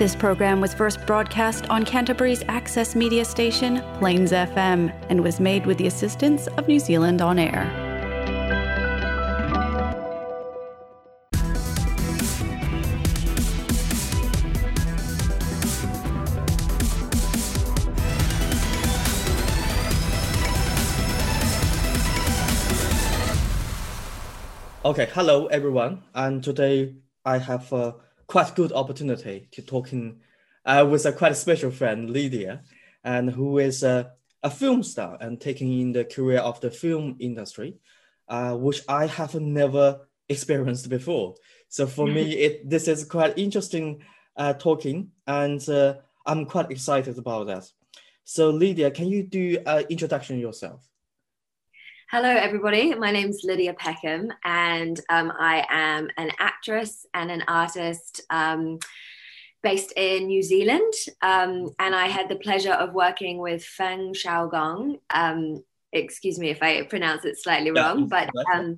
This program was first broadcast on Canterbury's access media station, Plains FM, and was made with the assistance of New Zealand On Air. Okay, hello everyone, and today I have a quite good opportunity to talking uh, with a quite special friend Lydia, and who is a, a film star and taking in the career of the film industry, uh, which I have never experienced before. So for me, it this is quite interesting uh, talking, and uh, I'm quite excited about that. So Lydia, can you do an introduction yourself? Hello, everybody. My name's Lydia Peckham, and um, I am an actress and an artist um, based in New Zealand. Um, and I had the pleasure of working with Feng Xiaogong. Um, excuse me if I pronounce it slightly wrong, but um,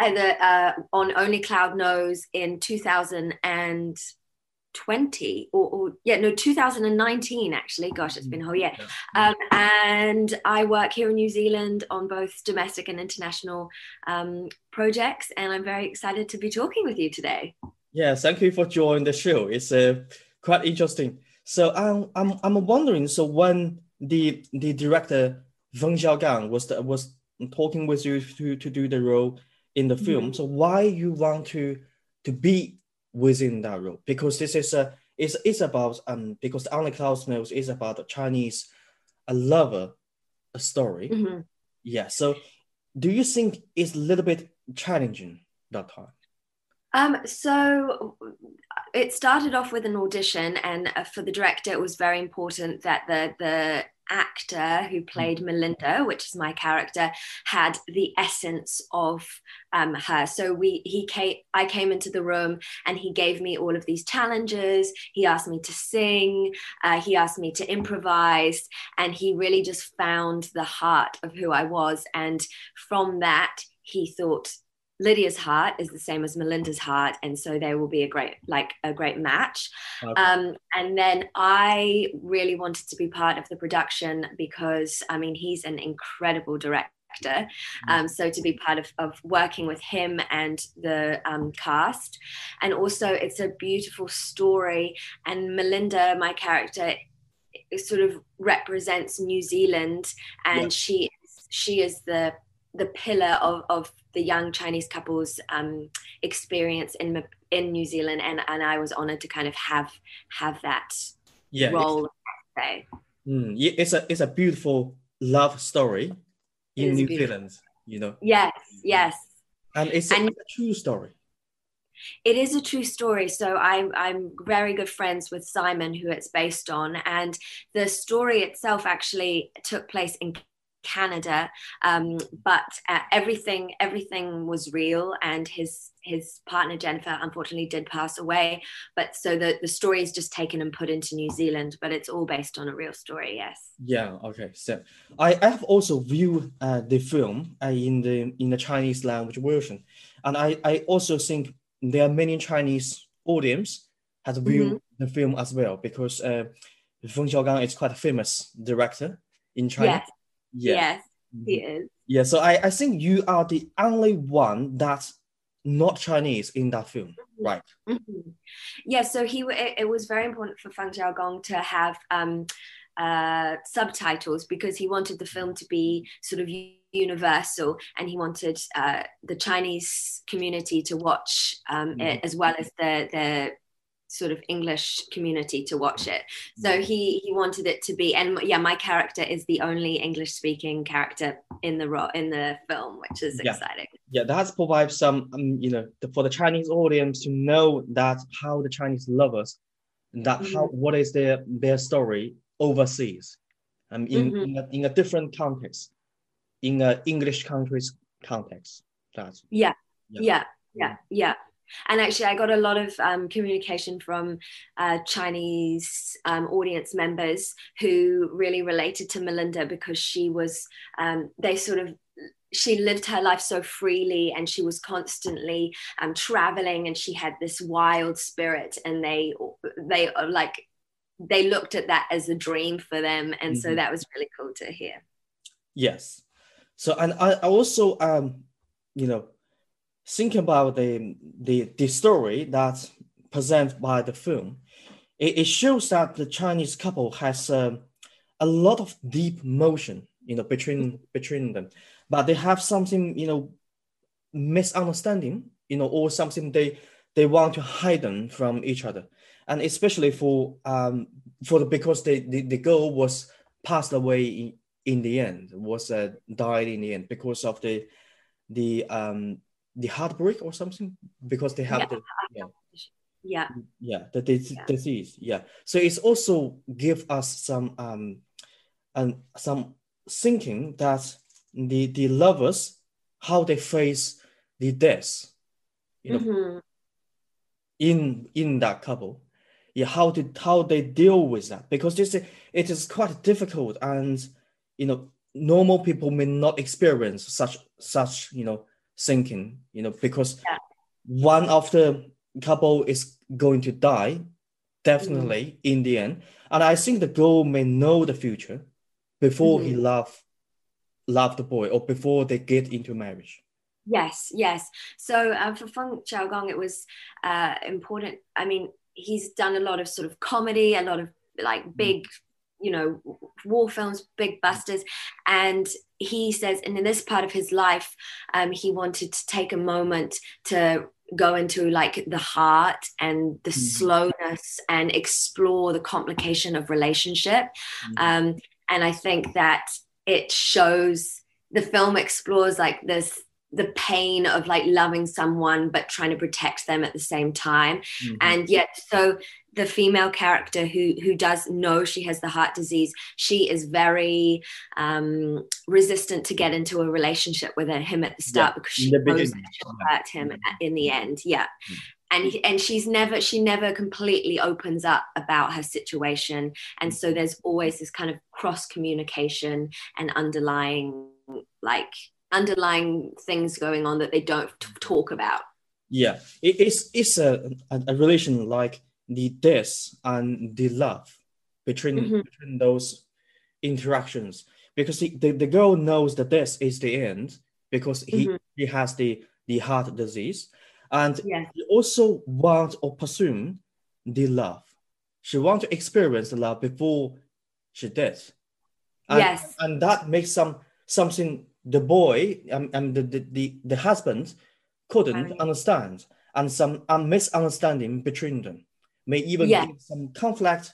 either, uh, on Only Cloud Knows in 2000 and 20 or, or, yeah no 2019 actually. Gosh it's been a whole year. Um, and i work here in new zealand on both domestic and international um, projects and i'm very excited to be talking with you today. Yeah thank you for joining the show. It's uh, quite interesting. So I'm, I'm i'm wondering so when the the director Feng Xiaogang was the, was talking with you to, to do the role in the film mm-hmm. so why you want to to be within that role because this is a it's, it's about um because only cloud knows is about a chinese a lover a story. Mm-hmm. yeah so do you think it's a little bit challenging that time? Um, so it started off with an audition, and uh, for the director, it was very important that the the actor who played mm. Melinda, which is my character, had the essence of um, her. So we he came I came into the room and he gave me all of these challenges. He asked me to sing, uh, he asked me to improvise, and he really just found the heart of who I was. And from that, he thought Lydia's heart is the same as Melinda's heart, and so they will be a great, like a great match. Okay. Um, and then I really wanted to be part of the production because I mean he's an incredible director. Mm-hmm. Um, so to be part of, of working with him and the um, cast, and also it's a beautiful story. And Melinda, my character, sort of represents New Zealand, and yeah. she she is the the pillar of, of the young Chinese couples um, experience in in New Zealand, and and I was honored to kind of have have that yeah, role. It's, mm, it's a it's a beautiful love story in New Zealand. You know. Yes. Yes. And it's a, and, a true story. It is a true story. So I'm I'm very good friends with Simon, who it's based on, and the story itself actually took place in Canada, um, but uh, everything everything was real, and his his partner Jennifer unfortunately did pass away. But so the the story is just taken and put into New Zealand, but it's all based on a real story. Yes. Yeah. Okay. So I, I have also viewed uh, the film uh, in the in the Chinese language version, and I I also think there are many Chinese audience has viewed mm-hmm. the film as well because uh, Feng Xiaogang is quite a famous director in China. Yes. Yeah. Yes, he mm-hmm. is. Yeah, so I, I think you are the only one that's not Chinese in that film, mm-hmm. right? Mm-hmm. Yeah, so he it, it, was very important for Feng Xiaogong to have um, uh, subtitles because he wanted the film to be sort of universal and he wanted uh, the Chinese community to watch um, mm-hmm. it as well as the the sort of English community to watch it. So he he wanted it to be, and yeah, my character is the only English speaking character in the ro- in the film, which is yeah. exciting. Yeah, that provides some, um, you know, the, for the Chinese audience to know that how the Chinese lovers, that mm-hmm. how what is their their story overseas, um, in mm-hmm. in, a, in a different context, in a English country's context. That's yeah, yeah, yeah, yeah. yeah. And actually, I got a lot of um, communication from uh, Chinese um, audience members who really related to Melinda because she was, um, they sort of, she lived her life so freely and she was constantly um, traveling and she had this wild spirit and they they uh, like they looked at that as a dream for them. And mm-hmm. so that was really cool to hear. Yes. So and i also um you know think about the the the story that's presented by the film. It, it shows that the chinese couple has um, a lot of deep motion you know between between them. But they have something you know misunderstanding you know or something they they want to hide them from each other. And especially for um for the because they, the, the girl was passed away in, in the end was uh, died in the end because of the the um the heartbreak or something? Because they have yeah. the yeah. Yeah. Yeah the, the yeah. disease yeah. So it's also give us some um and some thinking that the the lovers how they face the death you know. Mm-hmm. in in that couple. Yeah how did how they deal with that? Because this it is quite difficult and you know normal people may not experience such such you know thinking you know because yeah. one of the couple is going to die definitely mm-hmm. in the end and i think the girl may know the future before mm-hmm. he love love the boy or before they get into marriage yes yes so uh, for feng xiaogong it was uh, important i mean he's done a lot of sort of comedy a lot of like mm. big you know war films big busters and he says and in this part of his life um, he wanted to take a moment to go into like the heart and the mm. slowness and explore the complication of relationship mm. um, and i think that it shows the film explores like this the pain of like loving someone but trying to protect them at the same time mm-hmm. and yet so the female character who who does know she has the heart disease she is very um, resistant to get into a relationship with him at the start yeah. because she knows that she'll hurt him in the end. Yeah. Mm-hmm. And and she's never she never completely opens up about her situation. And so there's always this kind of cross communication and underlying like underlying things going on that they don't talk about. Yeah. It, it's it's a, a, a relation like the death and the love between mm-hmm. between those interactions because the, the, the girl knows that this is the end because he mm-hmm. he has the the heart disease and yes. she also want or pursue the love. She want to experience the love before she dead. And, yes. And that makes some something the boy um, and the, the, the, the husband couldn't understand and some um, misunderstanding between them may even yeah. some conflict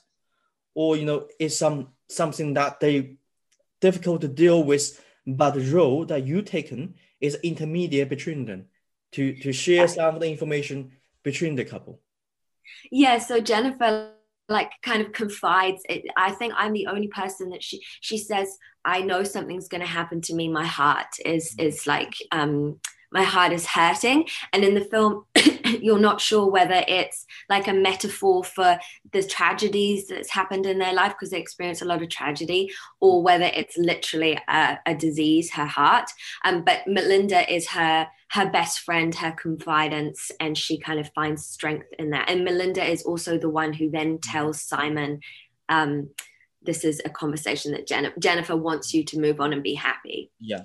or you know is some something that they difficult to deal with but the role that you taken is intermediate between them to to share some of the information between the couple. Yeah so jennifer like kind of confides it, i think i'm the only person that she she says i know something's going to happen to me. My heart is is like um my heart is hurting. And in the film you're not sure whether it's like a metaphor for the tragedies that's happened in their life because they experience a lot of tragedy or whether it's literally a, a disease her heart. Um, but melinda is her her best friend her confidence and she kind of finds strength in that. And melinda is also the one who then tells simon um, this is a conversation that Jen- jennifer wants you to move on and be happy. Yeah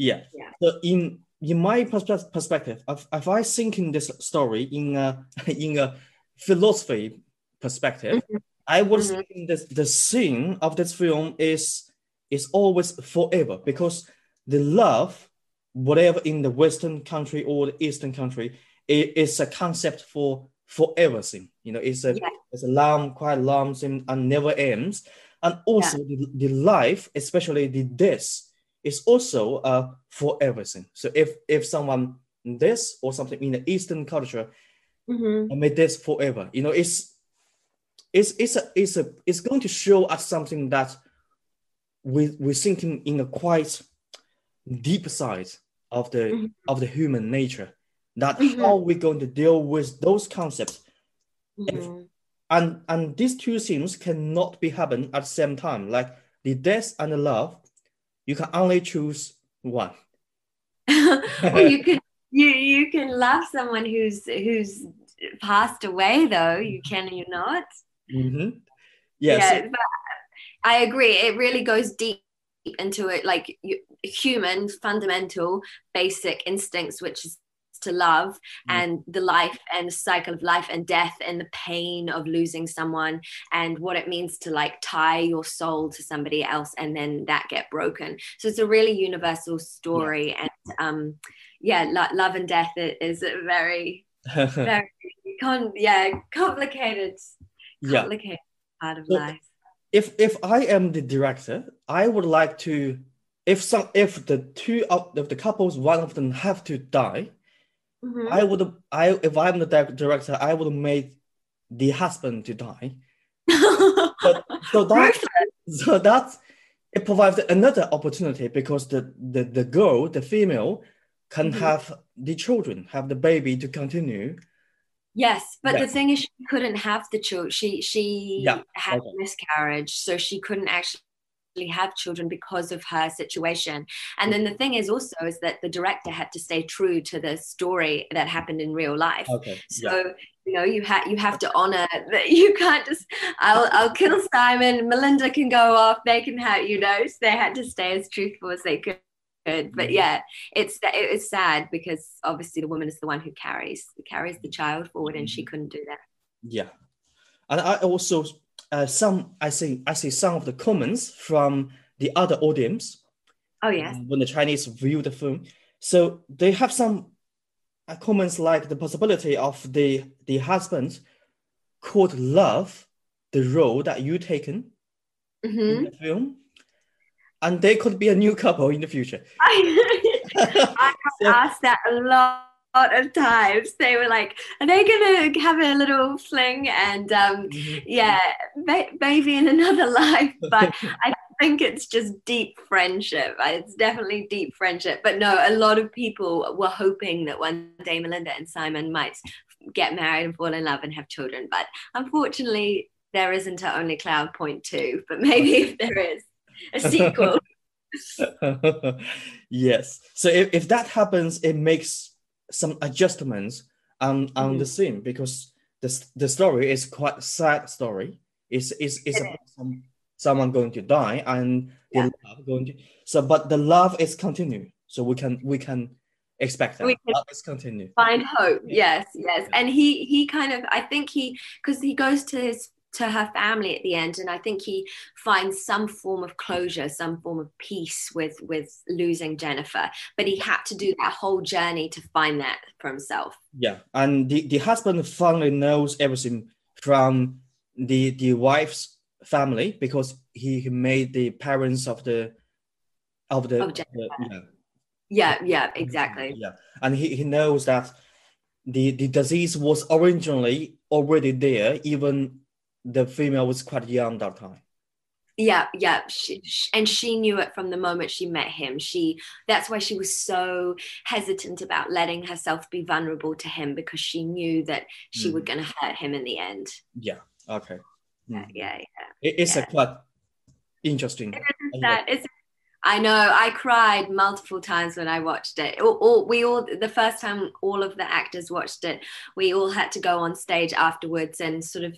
yeah. yeah. So in in my perspective, if, if I think in this story in a in a philosophy perspective, mm-hmm. I would mm-hmm. think that the scene of this film is is always forever because the love, whatever in the Western country or the Eastern country, it is a concept for forever thing. You know, it's a yeah. it's a long, quite long thing and never ends. And also yeah. the, the life, especially the death, is also uh, for everything. So if if someone this or something in the Eastern culture mm-hmm. made this forever, you know, it's it's it's a it's a it's going to show us something that we we're thinking in a quite deep side of the mm-hmm. of the human nature. That mm-hmm. how we're going to deal with those concepts. If, mm-hmm. and and these two things cannot be happen at the same time. Like the death and the love you can only choose One. well, you can you you can love someone who's who's passed away though. You can you not? Mm-hmm. Yes. Yeah, but I agree. It really goes deep into it, like you, human fundamental basic instincts, which is to love mm. and the life and the cycle of life and death and the pain of losing someone and what it means to like tie your soul to somebody else and then that get broken so it's a really universal story yeah. and um yeah lo- love and death is a very very con- yeah complicated complicated yeah. part of life if if I am the director, I would like to if some if the two of the couples one of them have to die, mm-hmm. I would I if I'm the director, I would make the husband to die. but, so that so that it provides another opportunity because the the, the girl, the female, can mm-hmm. have the children, have the baby to continue Yes, but yes. the thing is, she couldn't have the children. She she yeah. had okay. miscarriage, so she couldn't actually have children because of her situation. And then the thing is also is that the director had to stay true to the story that happened in real life. Okay. So yeah. you know you have you have to honor that you can't just I'll I'll kill Simon. Melinda can go off. They can have you know. So they had to stay as truthful as they could but mm-hmm. yeah it's it's sad because obviously the woman is the one who carries carries the child forward and she mm-hmm. couldn't do that yeah and i also uh, some i see i see some of the comments from the other audience. Oh yes. When the chinese view the film. So they have some uh, comments like the possibility of the the husband could love the role that you taken mm-hmm. in the film. And they could be a new couple in the future. I, I so, asked that a lot of times. They were like, "Are they gonna have a little fling?" And um, mm-hmm. yeah, maybe in another life. But I think it's just deep friendship. It's definitely deep friendship. But no, a lot of people were hoping that one day Melinda and Simon might get married and fall in love and have children. But unfortunately, there isn't a only cloud point two. But maybe if there is a sequel. yes. So if, if that happens, it makes some adjustments on, on mm-hmm. the scene because the, the story is quite a sad story. It's, it's, it's it about some, someone going to die and yeah. the love going to so but the love is continue. So we can we can expect that. We can love is continue. Find hope. Yes, yes. And he he kind of I think he because he goes to his to her family at the end. And i think he finds some form of closure some form of peace with with losing jennifer. But he had to do that whole journey to find that for himself. Yeah and the, the husband finally knows everything from the the wife's family because he made the parents of the of the, of the yeah. yeah yeah exactly. Yeah and he, he knows that the the disease was originally already there even the female was quite young that time yeah yeah she, she, and she knew it from the moment she met him she that's why she was so hesitant about letting herself be vulnerable to him because she knew that she mm. was going to hurt him in the end yeah okay mm. yeah yeah it, it's yeah. a quite interesting is that. It's, I know I cried multiple times when I watched it. All, all, we all the first time all of the actors watched it, we all had to go on stage afterwards and sort of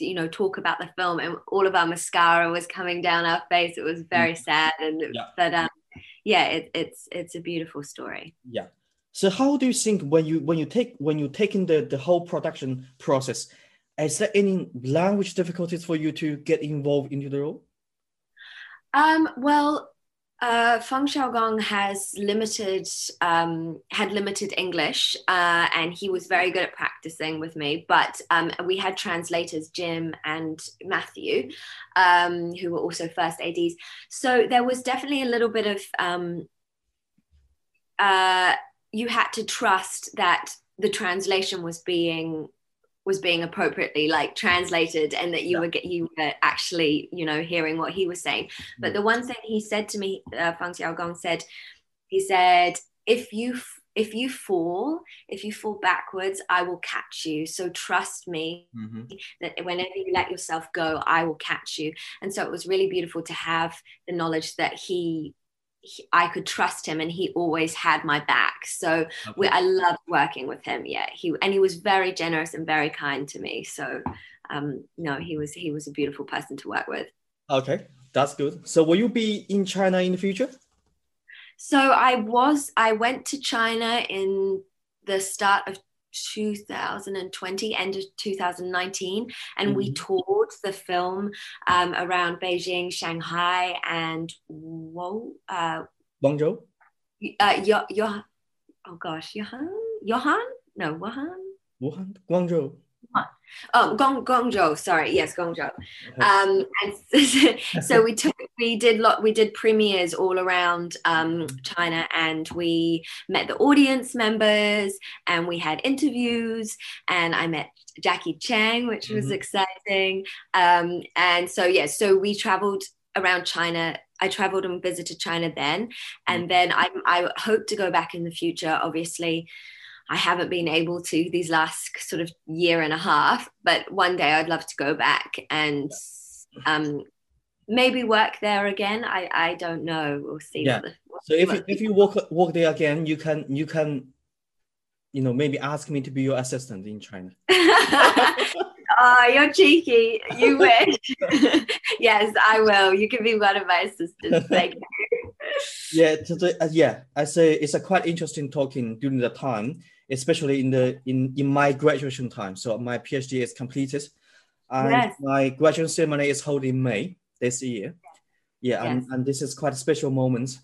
you know talk about the film and all of our mascara was coming down our face it was very mm. sad and yeah. but um yeah it, it's it's a beautiful story yeah so how do you think when you when you take when you take in the the whole production process is there any language difficulties for you to get involved into the role um well uh, Feng Xiaogong has limited um, had limited English, uh, and he was very good at practicing with me. But um, we had translators, Jim and Matthew, um, who were also first ads. So there was definitely a little bit of um, uh, you had to trust that the translation was being was being appropriately like translated and that you yeah. were you were actually you know hearing what he was saying but mm. the one thing he said to me uh, Fang Xiaogong said he said if you if you fall if you fall backwards i will catch you so trust me mm-hmm. that whenever you let yourself go i will catch you and so it was really beautiful to have the knowledge that he he, I could trust him and he always had my back. So okay. we, I loved working with him. Yeah, he and he was very generous and very kind to me. So um, no, he was he was a beautiful person to work with. Okay, that's good. So will you be in China in the future? So I was I went to China in the start of 2020 end of 2019 and mm-hmm. we toured the film um, around beijing shanghai and Wo, uh, guangzhou? uh, yo, yo, oh gosh johan johan no wuhan? Wuhan? Guangzhou Oh, Gong Guangzhou. Sorry, yes, Guangzhou. Um, and so we took, we did lot, we did premieres all around um, China, and we met the audience members, and we had interviews, and I met Jackie Chang, which was mm-hmm. exciting. Um, and so yeah, so we traveled around China. I traveled and visited China then, and mm-hmm. then I I hope to go back in the future, obviously. I haven't been able to these last sort of year and a half, but one day I'd love to go back and um, maybe work there again. I, I don't know. We'll see. Yeah. The, so if you, if you work work there again, you can you can, you know, maybe ask me to be your assistant in China. oh, you're cheeky. You wish. yes, I will. You can be one of my assistants. Thank you. yeah, today, uh, yeah. I say it's a quite interesting talking during the time especially in the in in my graduation time. So my PhD is completed, and yes. my graduation ceremony is held in May this year. Yeah, yes. and, and this is quite a special moment,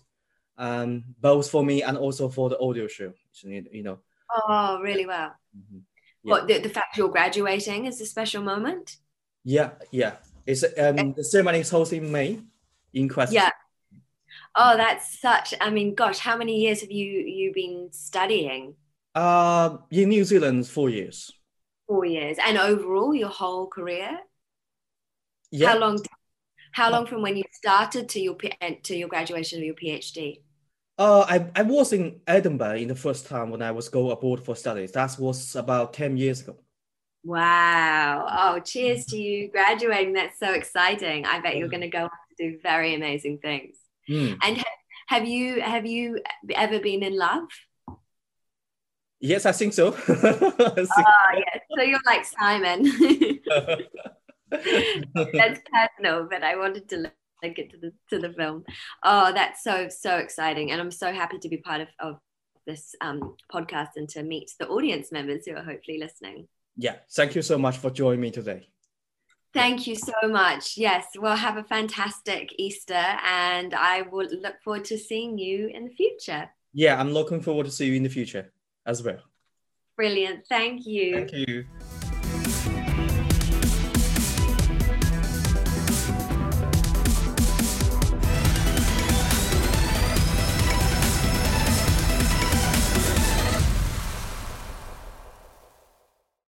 um, both for me and also for the audio show. You know. Oh, really well. Mm-hmm. Yeah. What the, the fact you're graduating is a special moment. Yeah, yeah. It's um the ceremony is held in May in Quest. Yeah. Oh, that's such. I mean, gosh, how many years have you you been studying? Uh, in New Zealand, four years. Four years, and overall, your whole career. Yeah. How long? How long from when you started to your to your graduation of your PhD? Uh, I, I was in Edinburgh in the first time when I was go abroad for studies. That was about 10 years ago. Wow. Oh, cheers to you graduating. That's so exciting. I bet you're going to go on to do very amazing things. Mm. And have you have you ever been in love? Yes, I think so. Ah, yes. So you're like Simon. that's personal, but I wanted to link it to the to the film. Oh, that's so so exciting, and I'm so happy to be part of, of this um, podcast and to meet the audience members who are hopefully listening. Yeah, thank you so much for joining me today. Thank you so much. Yes, well, have a fantastic Easter, and I will look forward to seeing you in the future. Yeah, I'm looking forward to see you in the future as well. Brilliant. Thank you. Thank you.